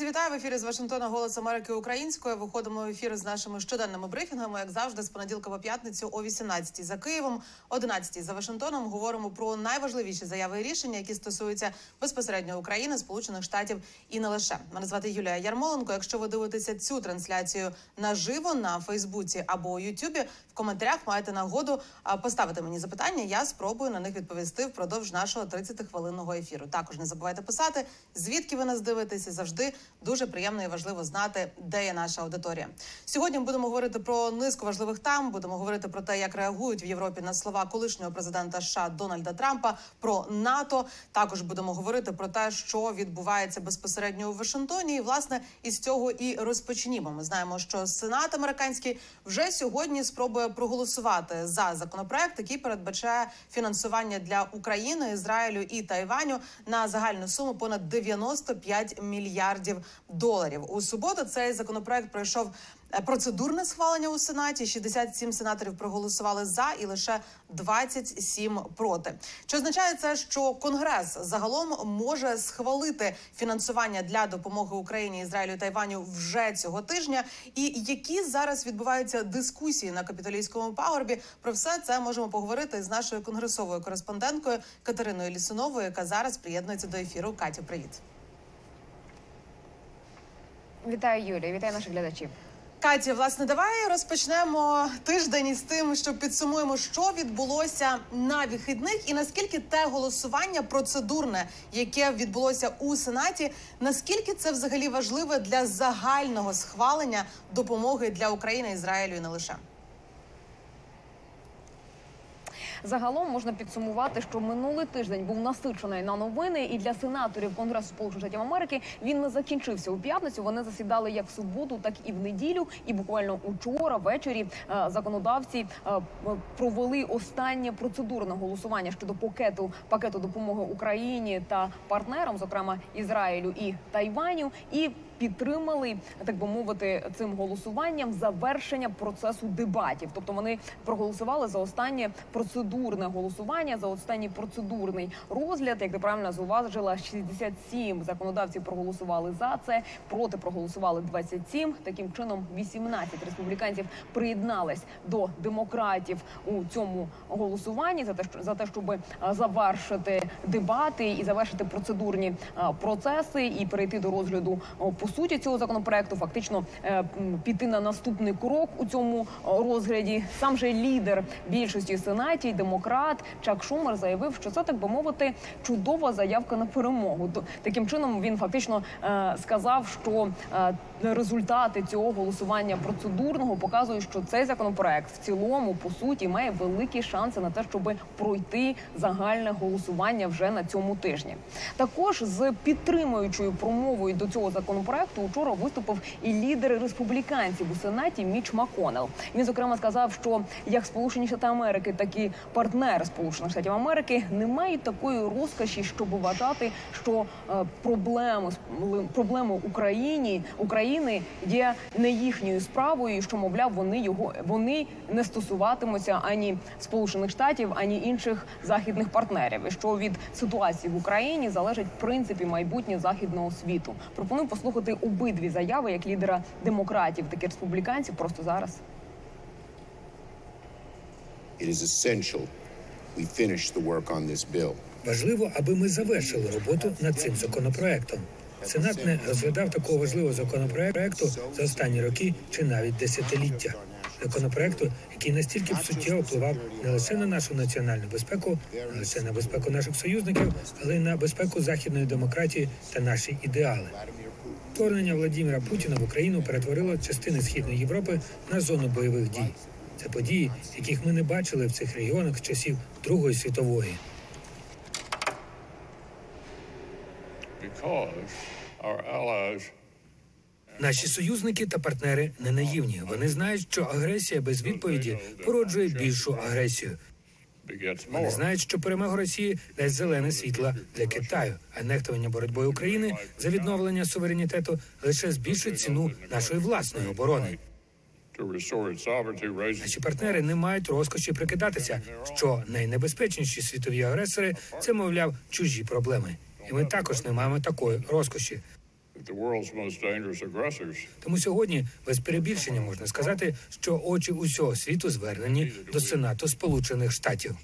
Друзі, вітаю в ефірі з Вашингтона Голос Америки Українською. Виходимо в ефір з нашими щоденними брифінгами, як завжди, з понеділка по п'ятницю о 18 за Києвом, 11 за Вашингтоном. Говоримо про найважливіші заяви і рішення, які стосуються безпосередньо України, Сполучених Штатів і не лише. Мене звати Юлія Ярмоленко. Якщо ви дивитеся цю трансляцію наживо на Фейсбуці або Ютубі, в коментарях маєте нагоду поставити мені запитання. Я спробую на них відповісти впродовж нашого 30-хвилинного ефіру. Також не забувайте писати, звідки ви нас дивитеся. Завжди дуже приємно і важливо знати, де є наша аудиторія. Сьогодні будемо говорити про низку важливих тем. Будемо говорити про те, як реагують в Європі на слова колишнього президента США Дональда Трампа про НАТО. Також будемо говорити про те, що відбувається безпосередньо у Вашингтоні. І власне із цього і розпочнімо. Ми знаємо, що Сенат американський вже сьогодні спробує проголосувати за законопроект, який передбачає фінансування для України, Ізраїлю і Тайваню на загальну суму понад 95 мільярдів доларів. У суботу цей законопроект пройшов е, процедурне схвалення у сенаті. 67 сенаторів проголосували за і лише 27 проти. Чи означає це, що Конгрес загалом може схвалити фінансування для допомоги Україні, Ізраїлю і Тайваню вже цього тижня? І які зараз відбуваються дискусії на капітолійському пагорбі? Про все це можемо поговорити з нашою конгресовою кореспонденткою Катериною Лісуновою, яка зараз приєднується до ефіру. Катю, привіт. Вітаю, Юлія, вітаю наших глядачів. Катя, власне, давай розпочнемо тиждень із тим, що підсумуємо, що відбулося на вихідних, і наскільки те голосування процедурне, яке відбулося у сенаті, наскільки це взагалі важливе для загального схвалення допомоги для України, Ізраїлю і не лише. Загалом можна підсумувати, що минулий тиждень був насичений на новини, і для сенаторів Конгресу Сполучених Штатів Америки він не закінчився у п'ятницю. Вони засідали як в суботу, так і в неділю. І буквально учора ввечері е, законодавці е, провели останнє процедурне голосування щодо пакету пакету допомоги Україні та партнерам, зокрема Ізраїлю і Тайваню, і підтримали так би мовити цим голосуванням завершення процесу дебатів. Тобто вони проголосували за останнє процедурне голосування, за останній процедурний розгляд. Як ти правильно зауважила, 67 законодавців проголосували за це, проти проголосували 27. Таким чином, 18 республіканців приєднались до демократів у цьому голосуванні за те, що за те, щоб завершити дебати і завершити процедурні процеси і перейти до розгляду по суті цього законопроекту, фактично е, піти на наступний крок у цьому розгляді. Сам же лідер більшості сенаті, демократ Чак Шумер заявив, що це так би мовити чудова заявка на перемогу. Таким чином він фактично е, сказав, що е, результати цього голосування процедурного показують, що цей законопроект в цілому по суті має великі шанси на те, щоб пройти загальне голосування вже на цьому тижні. Також з підтримуючою промовою до цього законопроекту учора виступив і лідер республіканців у сенаті Міч Маконел. Він зокрема сказав, що як Сполучені Штати Америки, так і партнери Сполучених Штатів Америки не мають такої розкоші, щоб вважати, що е, проблеми проблеми Україні України є не їхньою справою, що мовляв вони його вони не стосуватимуться ані Сполучених Штатів, ані інших західних партнерів. І що від ситуації в Україні залежить в принципі майбутнє західного світу. Пропоную послухати обидві заяви як лідера демократів, так і республіканців. Просто зараз. It is essential we finish the work on this bill. Важливо, аби ми завершили роботу над цим законопроектом. Сенат не розглядав такого важливого законопроекту за останні роки чи навіть десятиліття. Законопроекту, який настільки б суттєво впливав не лише на нашу національну безпеку, не лише на безпеку наших союзників, але й на безпеку західної демократії та наші ідеали. Вторгнення Владимира Путіна в Україну перетворило частини східної Європи на зону бойових дій. Це події, яких ми не бачили в цих регіонах з часів Другої світової. Наші союзники та партнери не наївні. Вони знають, що агресія без відповіді породжує більшу агресію. Вони знають, що перемога Росії дасть зелене світло для Китаю, а нехтування боротьбою України за відновлення суверенітету лише збільшить ціну нашої власної оборони. Наші партнери не мають розкоші прикидатися, що найнебезпечніші світові агресори це, мовляв, чужі проблеми, і ми також не маємо такої розкоші. Тому сьогодні без перебільшення можна сказати, що очі усього світу звернені до Сенату Сполучених Штатів.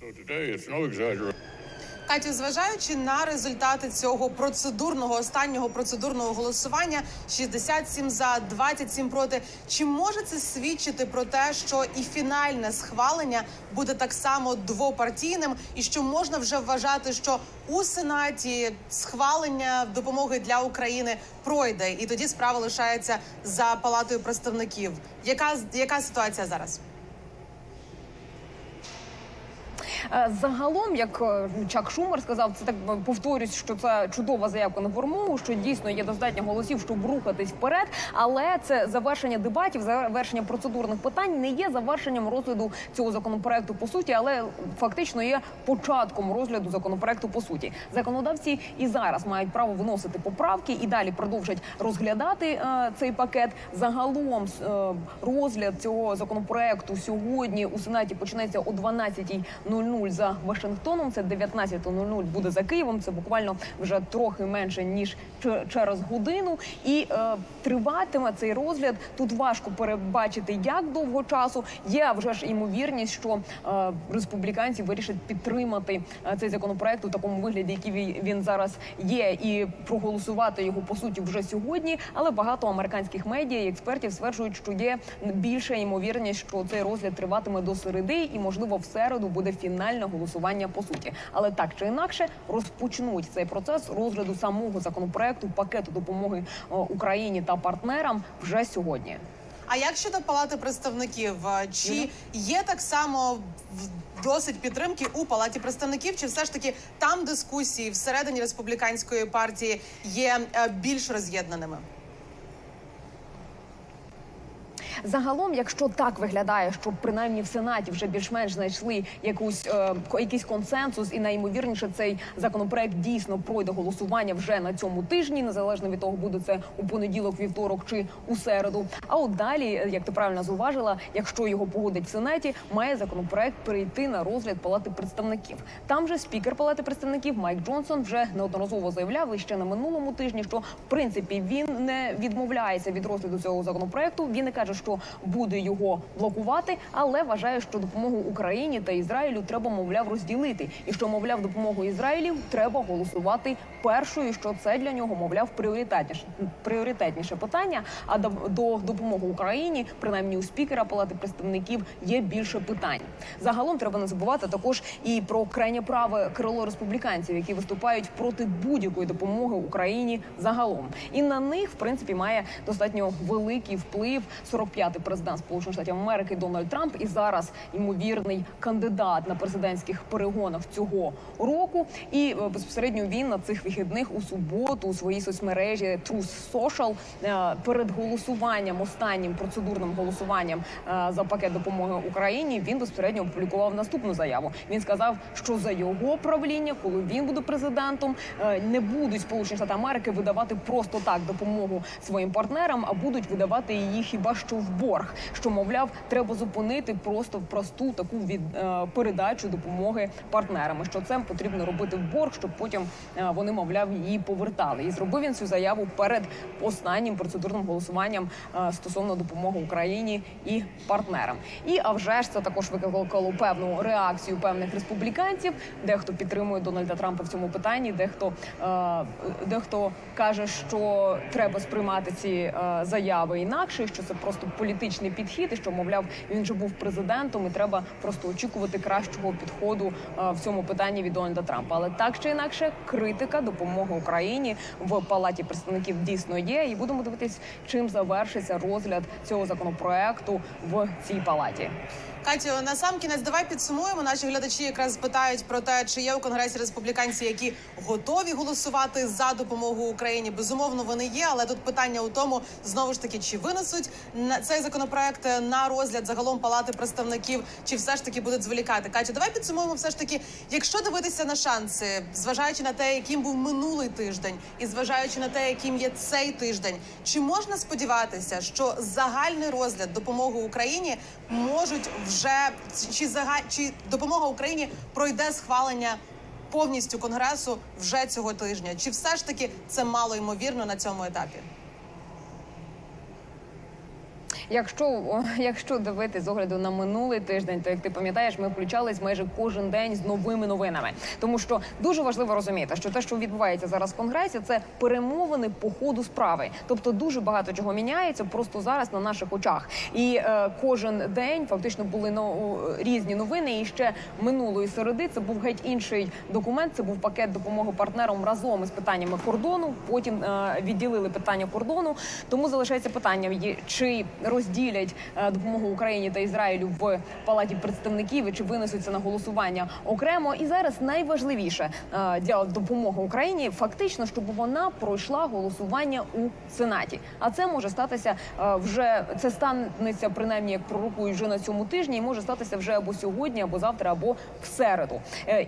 Катю, зважаючи на результати цього процедурного останнього процедурного голосування 67 за 27 проти, чи може це свідчити про те, що і фінальне схвалення буде так само двопартійним, і що можна вже вважати, що у сенаті схвалення допомоги для України пройде, і тоді справа лишається за палатою представників. Яка яка ситуація зараз? Е, Загалом, як е, Чак Шумер сказав, це так е, повторюсь, що це чудова заявка на формову, що дійсно є достатньо голосів, щоб рухатись вперед. Але це завершення дебатів, завершення процедурних питань не є завершенням розгляду цього законопроекту по суті, але фактично є початком розгляду законопроекту по суті. Законодавці і зараз мають право вносити поправки і далі продовжать розглядати е, цей пакет. Загалом е, розгляд цього законопроекту сьогодні у сенаті почнеться о 12.00 за Вашингтоном. Це 19.00 буде за Києвом. Це буквально вже трохи менше ніж через годину. І е, триватиме цей розгляд. Тут важко перебачити, як довго часу. Є вже ж ймовірність, що е, республіканці вирішать підтримати е, цей законопроект у такому вигляді, який він- зараз є, і проголосувати його по суті вже сьогодні. Але багато американських медіа і експертів стверджують, що є більша ймовірність, що цей розгляд триватиме до середи, і можливо в середу буде фінальне голосування по суті. Але так чи інакше розпочнуть цей процес розгляду самого законопроекту пакету допомоги Україні та партнерам вже сьогодні. А як щодо палати представників, е, чи є так само досить підтримки у палаті представників, чи все ж таки там дискусії всередині республіканської партії є е, більш роз'єднаними? Загалом, якщо так виглядає, що принаймні в сенаті вже більш-менш знайшли якусь е, якийсь консенсус, і найімовірніше цей законопроект дійсно пройде голосування вже на цьому тижні, незалежно від того, буде це у понеділок, вівторок чи у середу. А от далі, е, як ти правильно зауважила, якщо його погодять в сенаті, має законопроект перейти на розгляд палати представників. Там же спікер палати представників Майк Джонсон вже неодноразово заявляв і ще на минулому тижні, що в принципі він не відмовляється від розгляду цього законопроекту. Він не каже, що буде його блокувати, але вважає, що допомогу Україні та Ізраїлю треба, мовляв, розділити, і що мовляв допомогу Ізраїлю треба голосувати першою. Що це для нього мовляв пріоритетніше пріоритетніше питання. А до, до допомоги Україні, принаймні у спікера Палати представників, є більше питань. Загалом треба не забувати також і про крайнє праве крило республіканців, які виступають проти будь-якої допомоги Україні загалом. І на них, в принципі, має достатньо великий вплив 45-й президент Сполучених Штатів Америки Дональд Трамп і зараз ймовірний кандидат на президентських перегонах цього року. І е, безпосередньо він на цих вихідних у суботу у своїй соцмережі Truth Social е, перед голосуванням, останнім процедурним голосуванням е, за пакет допомоги Україні. Він безпосередньо опублікував наступну заяву. Він сказав, що за його правління, коли він буде президентом, не будуть Сполучені Штати Америки видавати просто так допомогу своїм партнерам, а будуть видавати її хіба що в борг. Що мовляв, треба зупинити просто просту таку від е, передачу допомоги партнерам. Що це потрібно робити в борг, щоб потім е, вони, мовляв, її повертали. І зробив він цю заяву перед останнім процедурним голосуванням е, стосовно допомоги Україні і партнерам. І а вже ж це також викликало певну реакцію певних республіканців. Дехто підтримує Дональда Трампа в цьому питанні, дехто е, дехто каже, що треба сприймати ці е, заяви інакше, що це просто політичний підхід, і що мовляв він же був президентом, і треба просто очікувати кращого підходу е, в цьому питанні від Дональда Трампа. Але так чи інакше, критика допомоги Україні в палаті представників дійсно є. І будемо дивитись, чим завершиться розгляд цього законопроекту в цій палаті. Катю, на сам кінець давай підсумуємо. Наші глядачі якраз питають про те, чи є у конгресі республіканці, які готові голосувати за допомогу Україні. Безумовно, вони є, але тут питання у тому, знову ж таки, чи винесуть цей законопроект на розгляд загалом палати представників, чи все ж таки будуть зволікати. Катю, давай підсумуємо все ж таки, якщо дивитися на шанси, зважаючи на те, яким був минулий тиждень, і зважаючи на те, яким є цей тиждень, чи можна сподіватися, що загальний розгляд допомоги Україні можуть вже чи зага чи допомога Україні пройде схвалення повністю конгресу вже цього тижня. Чи все ж таки це мало ймовірно на цьому етапі? Якщо якщо дивитись з огляду на минулий тиждень, то як ти пам'ятаєш, ми включались майже кожен день з новими новинами, тому що дуже важливо розуміти, що те, що відбувається зараз в конгресі, це перемовини по ходу справи. Тобто дуже багато чого міняється просто зараз на наших очах. І е, кожен день фактично були ну, різні новини. І ще минулої середи це був геть інший документ. Це був пакет допомоги партнерам разом із питаннями кордону. Потім е, відділили питання кордону. Тому залишається питання, чи розділять е, допомогу Україні та Ізраїлю в палаті представників і чи винесуться на голосування окремо. І зараз найважливіше е, для допомоги Україні фактично, щоб вона пройшла голосування у сенаті. А це може статися е, вже це станеться принаймні як пророкують вже на цьому тижні, і може статися вже або сьогодні, або завтра, або в середу.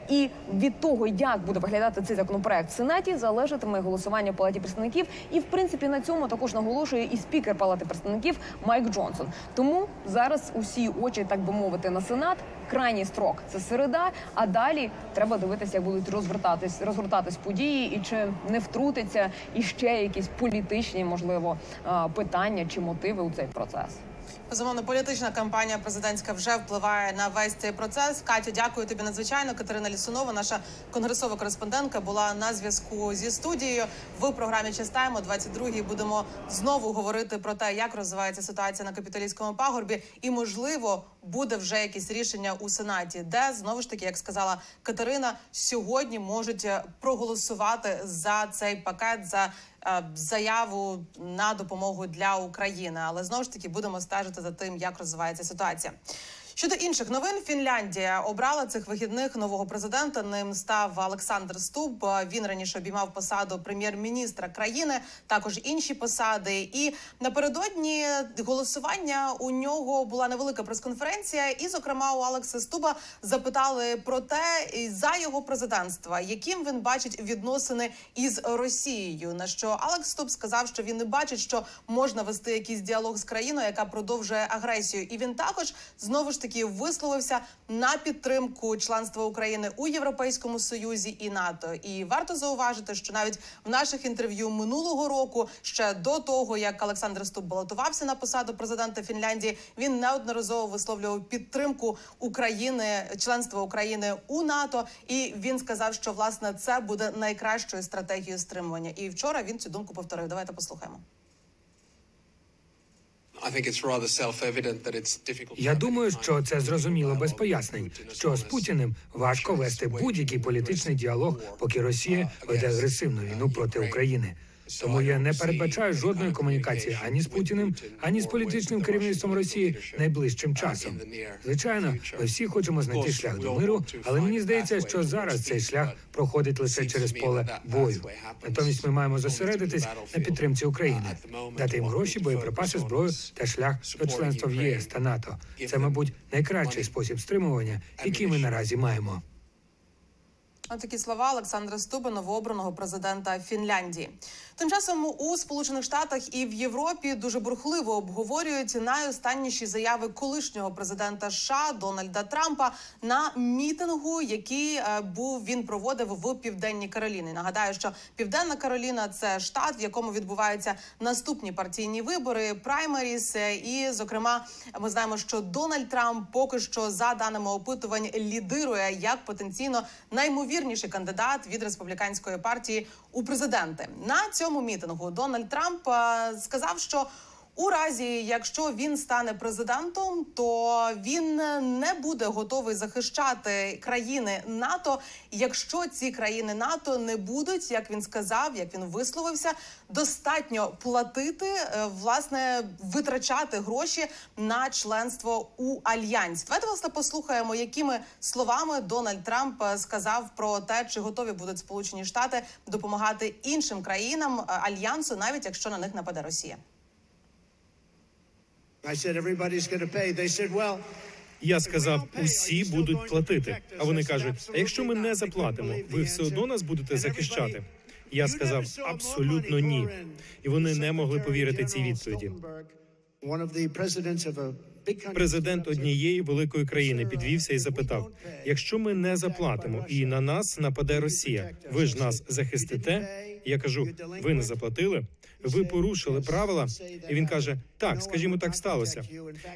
І від того, як буде виглядати цей законопроект в сенаті, залежатиме голосування в палаті представників. І в принципі на цьому також наголошує і спікер палати представників Майк Джонсон. Тому зараз усі очі, так би мовити, на сенат. Крайній строк це середа. А далі треба дивитися, як будуть розгортатись розгортатись події, і чи не втрутиться і ще якісь політичні, можливо, питання чи мотиви у цей процес. Безумовно, політична кампанія президентська вже впливає на весь цей процес. Катю, дякую тобі надзвичайно. Катерина Лісунова, наша конгресова кореспондентка, була на зв'язку зі студією в програмі «Частайм» о 22-й Будемо знову говорити про те, як розвивається ситуація на капіталійському пагорбі, і можливо буде вже якісь рішення у сенаті, де знову ж таки, як сказала Катерина, сьогодні можуть е, проголосувати за цей пакет за заяву на допомогу для України. Але знову ж таки будемо стежити за тим, як розвивається ситуація. Щодо інших новин, Фінляндія обрала цих вихідних нового президента. Ним став Олександр Стуб. Він раніше обіймав посаду прем'єр-міністра країни, також інші посади. І напередодні голосування у нього була невелика прес-конференція. І, зокрема, у Алекса Стуба запитали про те, за його президентства, яким він бачить відносини із Росією. На що Алекс Стуб сказав, що він не бачить, що можна вести якийсь діалог з країною, яка продовжує агресію. І він також знову ж таки висловився на підтримку членства України у Європейському Союзі і НАТО. І варто зауважити, що навіть в наших інтерв'ю минулого року, ще до того як Олександр Стуб балотувався на посаду президента Фінляндії, він неодноразово висловлював підтримку України, членства України у НАТО. І він сказав, що власне це буде найкращою стратегією стримування. І вчора він цю думку повторив. Давайте послухаємо. Я думаю, що це зрозуміло без пояснень. Що з Путіним важко вести будь-який політичний діалог, поки Росія веде агресивну війну проти України. Тому я не передбачаю жодної комунікації ані з Путіним, ані з політичним керівництвом Росії найближчим часом. Звичайно, ми всі хочемо знайти шлях до миру, але мені здається, що зараз цей шлях проходить лише через поле бою. Натомість ми маємо зосередитись на підтримці України, дати їм гроші, боєприпаси, зброю та шлях до членства в ЄС та НАТО. Це, мабуть, найкращий спосіб стримування, який ми наразі маємо. Такі слова Олександра Стуба, новообраного президента Фінляндії. Тим часом у Сполучених Штатах і в Європі дуже бурхливо обговорюють найостанніші заяви колишнього президента США Дональда Трампа на мітингу, який е, був він проводив в південній Кароліні. Нагадаю, що Південна Кароліна це штат, в якому відбуваються наступні партійні вибори, праймеріс. Е, І, зокрема, ми знаємо, що Дональд Трамп поки що за даними опитувань лідирує як потенційно наймовірніший кандидат від республіканської партії у президенти. На цьому мітингу. Дональд Трамп е, сказав, що у разі, якщо він стане президентом, то він не буде готовий захищати країни НАТО, якщо ці країни НАТО не будуть, як він сказав, як він висловився, достатньо платити, е, власне, витрачати гроші на членство у альянсі. Давайте власне послухаємо, якими словами Дональд Трамп е, сказав про те, чи готові будуть Сполучені Штати допомагати іншим країнам е, альянсу, навіть якщо на них нападе Росія. Я сказав, усі будуть платити. А вони кажуть: а якщо ми не заплатимо, ви все одно нас будете захищати. Я сказав абсолютно ні. І вони не могли повірити цій відповіді. Президент однієї великої країни підвівся і запитав: якщо ми не заплатимо і на нас нападе Росія, ви ж нас захистите? Я кажу, ви не заплатили, ви порушили правила. І він каже: так, скажімо, так сталося.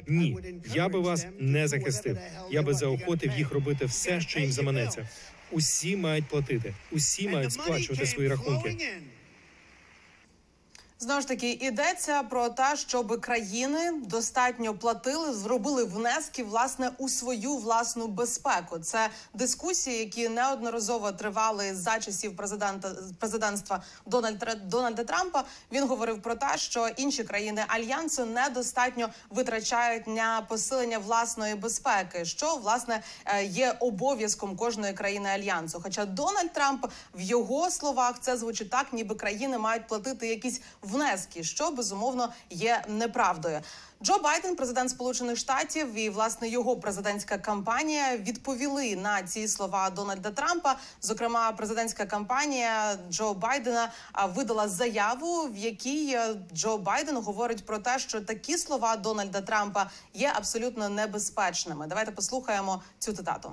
Ні, я би вас не захистив. Я би заохотив їх робити все, що їм заманеться. Усі мають платити, усі мають сплачувати свої рахунки. Знову ж таки, йдеться про те, щоб країни достатньо платили, зробили внески власне у свою власну безпеку. Це дискусії, які неодноразово тривали за часів президента президентства Дональда Дональда Трампа. Він говорив про те, що інші країни альянсу недостатньо витрачають на посилення власної безпеки, що власне е, є обов'язком кожної країни альянсу. Хоча Дональд Трамп в його словах це звучить так, ніби країни мають платити якісь внески, що безумовно є неправдою. Джо Байден, президент Сполучених Штатів, і власне його президентська кампанія відповіли на ці слова Дональда Трампа. Зокрема, президентська кампанія Джо Байдена видала заяву, в якій е, Джо Байден говорить про те, що такі слова Дональда Трампа є абсолютно небезпечними. Давайте послухаємо цю цитату.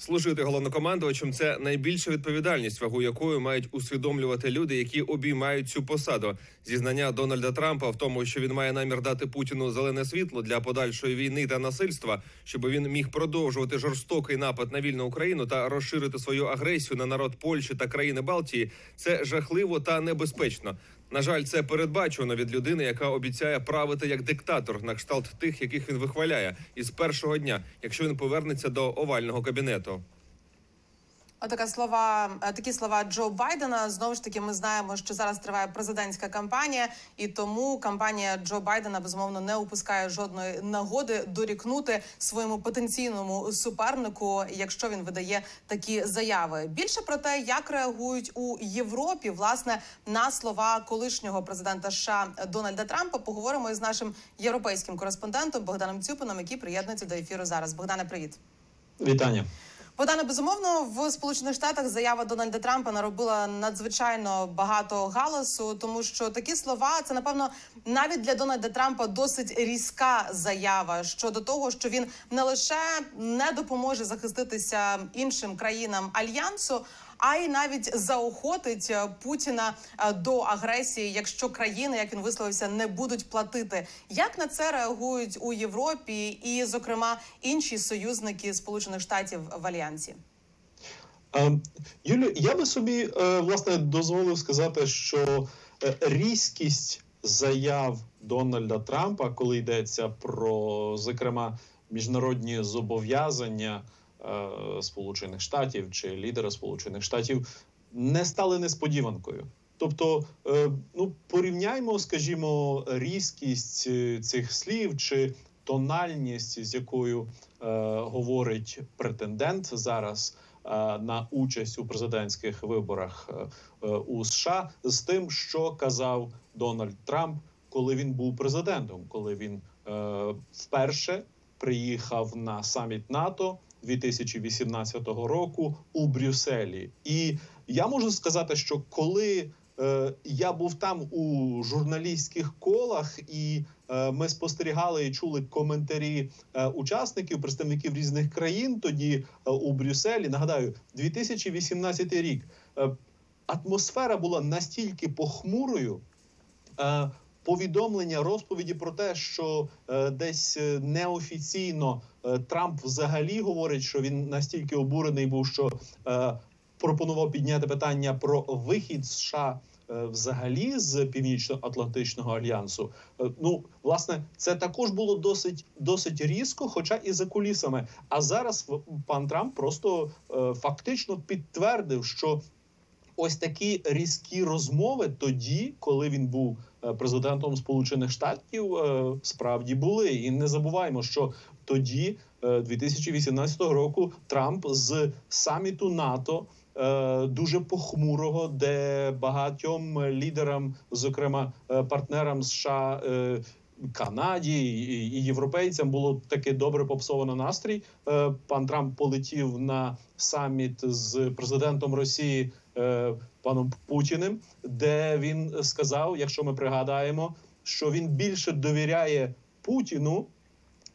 Служити головнокомандувачем це найбільша відповідальність, вагу якої мають усвідомлювати люди, які обіймають цю посаду. Зізнання Дональда Трампа в тому, що він має намір дати Путіну зелене світло для подальшої війни та насильства, щоб він міг продовжувати жорстокий напад на вільну Україну та розширити свою агресію на народ Польщі та країни Балтії. Це жахливо та небезпечно. На жаль, це передбачено від людини, яка обіцяє правити як диктатор на кшталт тих, яких він вихваляє, із першого дня, якщо він повернеться до овального кабінету. Отака слова, е, такі слова Джо Байдена. Знову ж таки, ми знаємо, що зараз триває президентська кампанія, і тому кампанія Джо Байдена безумовно не упускає жодної нагоди дорікнути своєму потенційному супернику, якщо він видає такі заяви. Більше про те, як реагують у Європі, власне, на слова колишнього президента США Дональда Трампа, поговоримо із нашим європейським кореспондентом Богданом Цюпином, який приєднується до ефіру зараз. Богдане, привіт. Вітання. Богдане, безумовно, в Сполучених Штатах заява Дональда Трампа наробила надзвичайно багато галасу, тому що такі слова це напевно навіть для Дональда Трампа досить різка заява щодо того, що він не лише не допоможе захиститися іншим країнам альянсу. А й навіть заохотить е, Путіна е, до агресії, якщо країни, як він висловився, не будуть платити. Як на це реагують у Європі, і, зокрема, інші союзники Сполучених Штатів в альянсі? Е, Юлю, я би собі власне дозволив сказати, що різкість заяв Дональда Трампа, коли йдеться про зокрема міжнародні зобов'язання Сполучених Штатів чи лідера Сполучених Штатів, не стали несподіванкою. Тобто, е, ну порівняймо, скажімо, різкість е, цих слів чи тональність, з якою е, говорить претендент зараз е, на участь у президентських виборах е, е, у США, з тим, що казав Дональд Трамп, коли він був президентом, коли він е, вперше приїхав на саміт НАТО 2018 року у Брюсселі. І я можу сказати, що коли е, я був там у журналістських колах, і е, ми спостерігали і чули коментарі е, учасників, представників різних країн тоді е, у Брюсселі. Нагадаю, 2018 рік е, атмосфера була настільки похмурою. Е, Повідомлення розповіді про те, що е, десь е, неофіційно е, Трамп взагалі говорить, що він настільки обурений був, що пропонував підняти питання про вихід США взагалі з північно-атлантичного альянсу. Ну, власне, це також було досить досить різко, хоча і за кулісами. А зараз пан Трамп просто е, фактично підтвердив, що ось такі різкі розмови тоді, коли він був е, президентом Сполучених Штатів, е, справді були. І не забуваємо, що тоді, е, 2018 року, Трамп з саміту НАТО. е, Дуже похмурого, де багатьом лідерам, зокрема е, партнерам США, е, Канаді і європейцям, було таке добре попсовано настрій. Е, Пан Трамп полетів на саміт з президентом Росії е, паном Путіним, де він сказав, якщо ми пригадаємо, що він більше довіряє Путіну,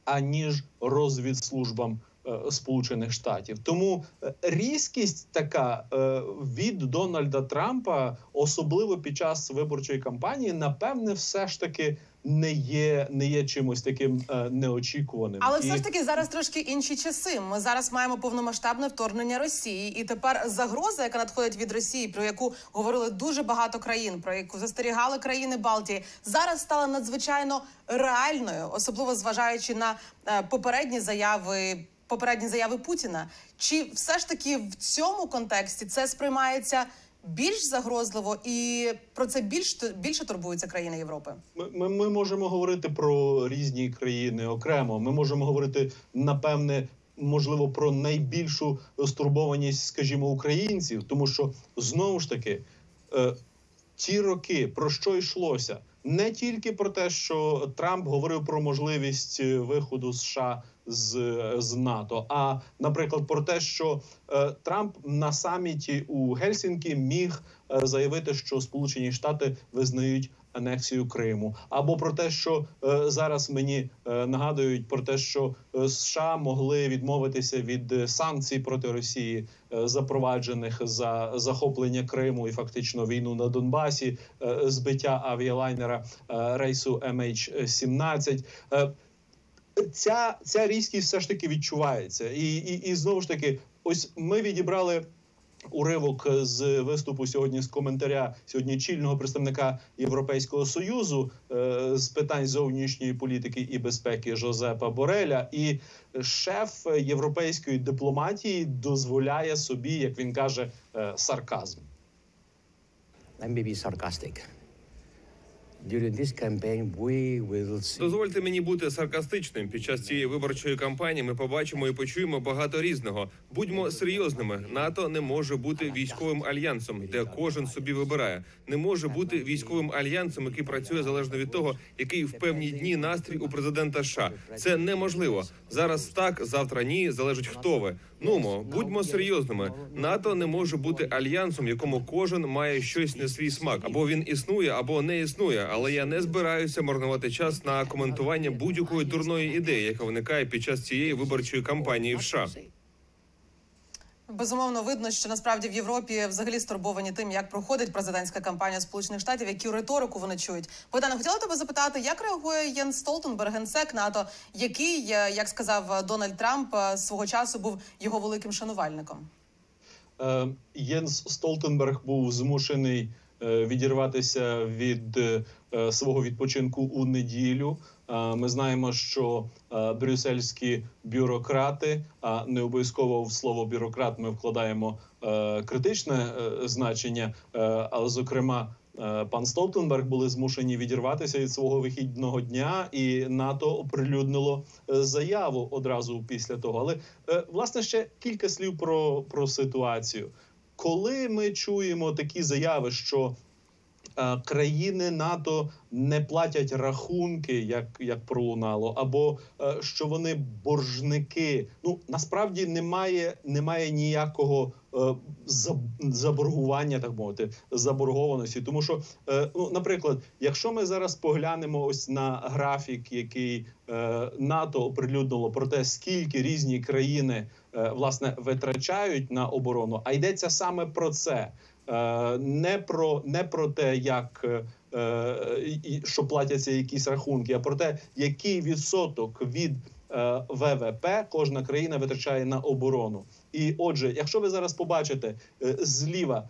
аніж розвідслужбам е, Сполучених Штатів. Тому е, різкість така е, від Дональда Трампа, особливо під час виборчої кампанії, напевне, все ж таки не є, не є чимось таким е, неочікуваним. Але І- все ж таки зараз трошки інші часи. Ми зараз маємо повномасштабне вторгнення Росії, і тепер загроза, яка надходить від Росії, про яку говорили дуже багато країн, про яку застерігали країни Балтії, зараз стала надзвичайно реальною, особливо зважаючи на е, попередні заяви. Попередні заяви Путіна. Чи все ж таки в цьому контексті це сприймається більш загрозливо, і про це більш більше турбуються країни Європи? Ми, ми, ми можемо говорити про різні країни окремо. Ми можемо говорити напевне, можливо, про найбільшу стурбованість, скажімо, українців, тому що знову ж таки е, ті роки про що йшлося? Не тільки про те, що Трамп говорив про можливість е, виходу США з, з НАТО, а наприклад, про те, що е, Трамп на саміті у Гельсінкі міг е, заявити, що Сполучені Штати визнають анексію Криму, або про те, що е, зараз мені е, нагадують про те, що е, США могли відмовитися від е, санкцій проти Росії, е, запроваджених за захоплення Криму і фактично війну на Донбасі, е, збиття авіалайнера е, рейсу MH17. Е, Ця, ця різкість все ж таки відчувається, і, і, і знову ж таки, ось ми відібрали уривок з виступу сьогодні з коментаря сьогодні чільного представника Європейського союзу е, з питань зовнішньої політики і безпеки Жозепа Бореля. І шеф європейської дипломатії дозволяє собі, як він каже, е, сарказм. I may be sarcastic. Дозвольте мені бути саркастичним. Під час цієї виборчої кампанії ми побачимо і почуємо багато різного. Будьмо серйозними. НАТО не може бути військовим альянсом, де кожен собі вибирає. Не може бути військовим альянсом, який працює залежно від того, який в певні дні настрій у президента США. Це неможливо. Зараз так, завтра ні. Залежить хто ви. Нумо, будьмо серйозними. НАТО не може бути альянсом, якому кожен має щось на свій смак. Або він існує, або не існує. Але я не збираюся марнувати час на коментування будь-якої дурної ідеї, яка виникає під час цієї виборчої кампанії в США. Безумовно, видно, що насправді в Європі взагалі стурбовані тим, як проходить президентська кампанія Сполучених Штатів, яку риторику вони чують. Богдане, хотіла тебе запитати, як реагує Єн Столтенберг, генсек НАТО, який, е, як сказав Дональд Трамп, е, свого часу був його великим шанувальником. Е, Єнс Столтенберг був змушений е, відірватися від свого відпочинку у неділю. Е, Ми знаємо, що е, брюссельські бюрократи, а не обов'язково в слово бюрократ ми вкладаємо е, критичне е, значення, е, але зокрема. е, Пан Столтенберг були змушені відірватися від свого вихідного дня, і НАТО оприлюднило е, заяву одразу після того. Але е, власне ще кілька слів про, про ситуацію. Коли ми чуємо такі заяви, що е, країни НАТО не платять рахунки, як, як пролунало, або е, що вони боржники. Ну насправді немає, немає ніякого е, заборгування, так мовити, заборгованості. Тому що, е, ну, наприклад, якщо ми зараз поглянемо ось на графік, який е, НАТО оприлюднило про те, скільки різні країни е, власне витрачають на оборону, а йдеться саме про це. Е, не про не про те, як е, що платяться якісь рахунки, а про те, який відсоток від е, ВВП кожна країна витрачає на оборону. І отже, якщо ви зараз побачите зліва,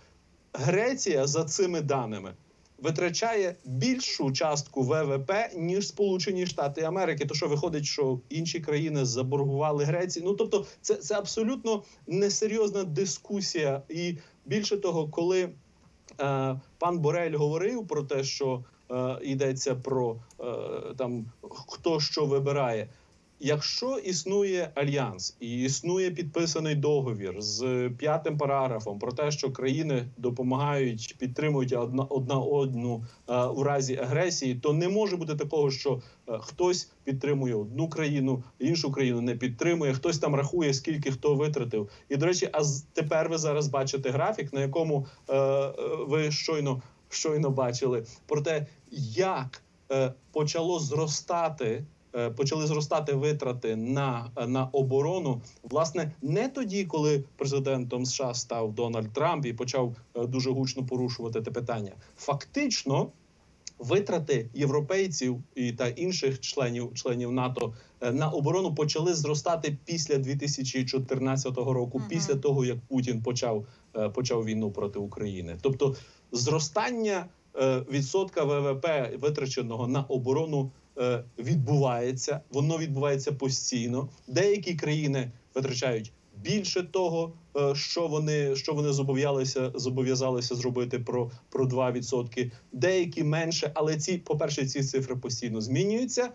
Греція за цими даними. Витрачає більшу частку ВВП ніж Сполучені Штати Америки. То що виходить, що інші країни заборгували Греції? Ну тобто, це, це абсолютно несерйозна дискусія. І більше того, коли е, пан Борель говорив про те, що е, йдеться про е, там хто що вибирає. Якщо існує альянс і існує підписаний договір з п'ятим параграфом про те, що країни допомагають підтримують одна одна одну е, у разі агресії, то не може бути такого, що е, хтось підтримує одну країну, іншу країну не підтримує. Хтось там рахує, скільки хто витратив. І до речі, а тепер ви зараз бачите графік, на якому е, е, ви щойно щойно бачили про те, як е, почало зростати е, почали зростати витрати на, на оборону, власне, не тоді, коли президентом США став Дональд Трамп і почав е, дуже гучно порушувати те питання. Фактично, витрати європейців і та інших членів членів НАТО е, на оборону почали зростати після 2014 року, Мгм. після того як Путін почав е, почав війну проти України. Тобто зростання е, відсотка ВВП витраченого на оборону е, відбувається. Воно відбувається постійно. Деякі країни витрачають більше того, е, що вони що вони зобов'язалися зобов'язалися зробити про, про 2%. Деякі менше, але ці, по-перше, ці цифри постійно змінюються,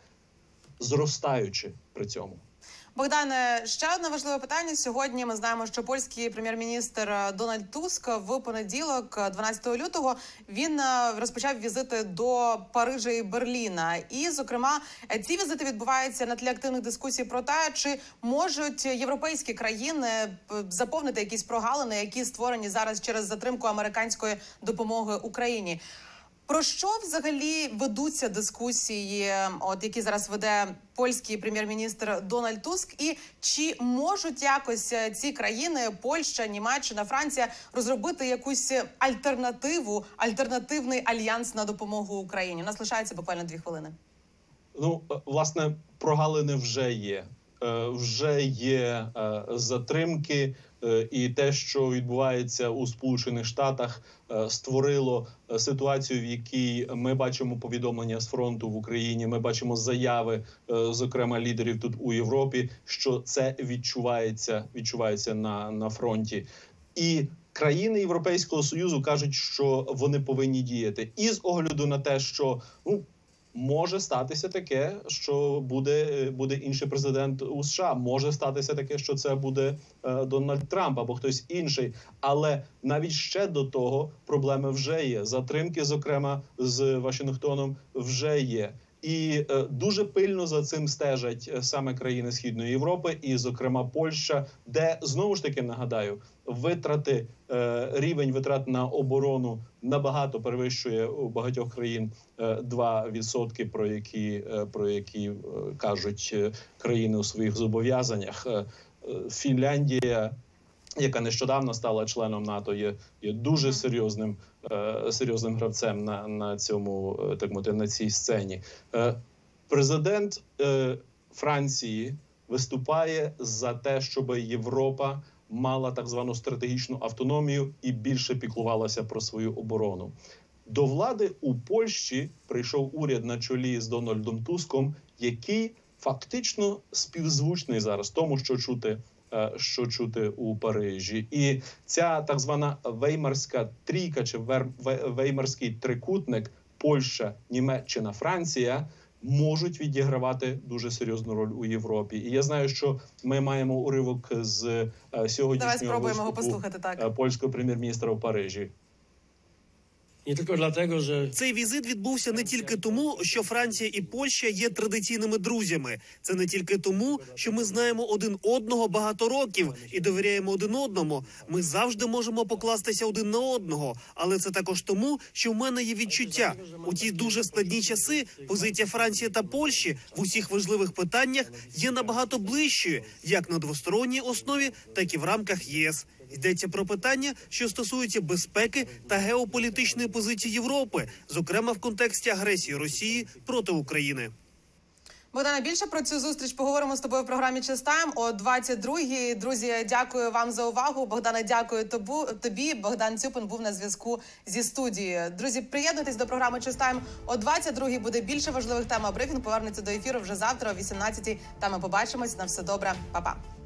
зростаючи при цьому. Богдане, ще одне важливе питання. Сьогодні ми знаємо, що польський прем'єр-міністр е, Дональд Туск в понеділок, е, 12 лютого, він е, розпочав візити до Парижа і Берліна. І, зокрема, е, ці візити відбуваються на тлі активних дискусій про те, чи можуть європейські країни е, заповнити якісь прогалини, які створені зараз через затримку американської допомоги Україні. Про що взагалі ведуться дискусії, от які зараз веде польський прем'єр-міністр Дональд Туск, і чи можуть якось е, ці країни Польща, Німеччина, Франція розробити якусь альтернативу, альтернативний альянс на допомогу Україні? У нас лишається буквально дві хвилини. Ну, е, власне, прогалини вже є. Е, Вже є затримки, і те, що відбувається у Сполучених Штатах, е, створило е, ситуацію, в якій ми бачимо повідомлення з фронту в Україні. Ми бачимо заяви, е, зокрема лідерів тут у Європі, що це відчувається, відчувається на, на фронті. І країни Європейського союзу кажуть, що вони повинні діяти, і з огляду на те, що ну може статися таке, що буде, е, буде інший президент у США. Може статися таке, що це буде е, Дональд Трамп або хтось інший. Але навіть ще до того проблеми вже є. Затримки, зокрема з Вашингтоном, вже є. І е, дуже пильно за цим стежать е, саме країни Східної Європи, і, зокрема, Польща, де знову ж таки нагадаю, витрати рівень витрат на оборону набагато перевищує у багатьох країн е, 2%, про які е, про які е, кажуть е, країни у своїх зобов'язаннях. Е, е, Фінляндія, яка нещодавно стала членом НАТО, є, є дуже серйозним е, серйозним гравцем на, на цьому е, так мовити, на цій сцені. Е, Президент е, Франції виступає за те, щоб Європа мала так звану стратегічну автономію і більше піклувалася про свою оборону. До влади у Польщі прийшов уряд на чолі з Дональдом Туском, який фактично співзвучний зараз тому, що чути. е, Що чути у Парижі, і ця так звана веймарська трійка чи веймарський трикутник Польща, Німеччина, Франція можуть відігравати дуже серйозну роль у Європі. І я знаю, що ми маємо уривок з е, сьогоднішнього Давай спробуємо його послухати. Так е, польського прем'єр-міністра у Парижі. Цей візит відбувся не тільки тому, що Франція і Польща є традиційними друзями. Це не тільки тому, що ми знаємо один одного багато років і довіряємо один одному. Ми завжди можемо покластися один на одного. Але це також тому, що в мене є відчуття у ті дуже складні часи. Позиція Франції та Польщі в усіх важливих питаннях є набагато ближчою, як на двосторонній основі, так і в рамках ЄС. Йдеться про питання, що стосуються безпеки та геополітичної позиції Європи, зокрема в контексті агресії Росії проти України. Богдане, більше про цю зустріч поговоримо з тобою в програмі Чистаєм о 22-й. Друзі, дякую вам за увагу. Богдане, дякую тобі. Богдан Цюпин був на зв'язку зі студією. Друзі, приєднуйтесь до програми Чистаєм о 22-й. Буде більше важливих тем. А брифінг повернеться до ефіру вже завтра о 18-й. Та ми побачимось. На все добре, Па-па.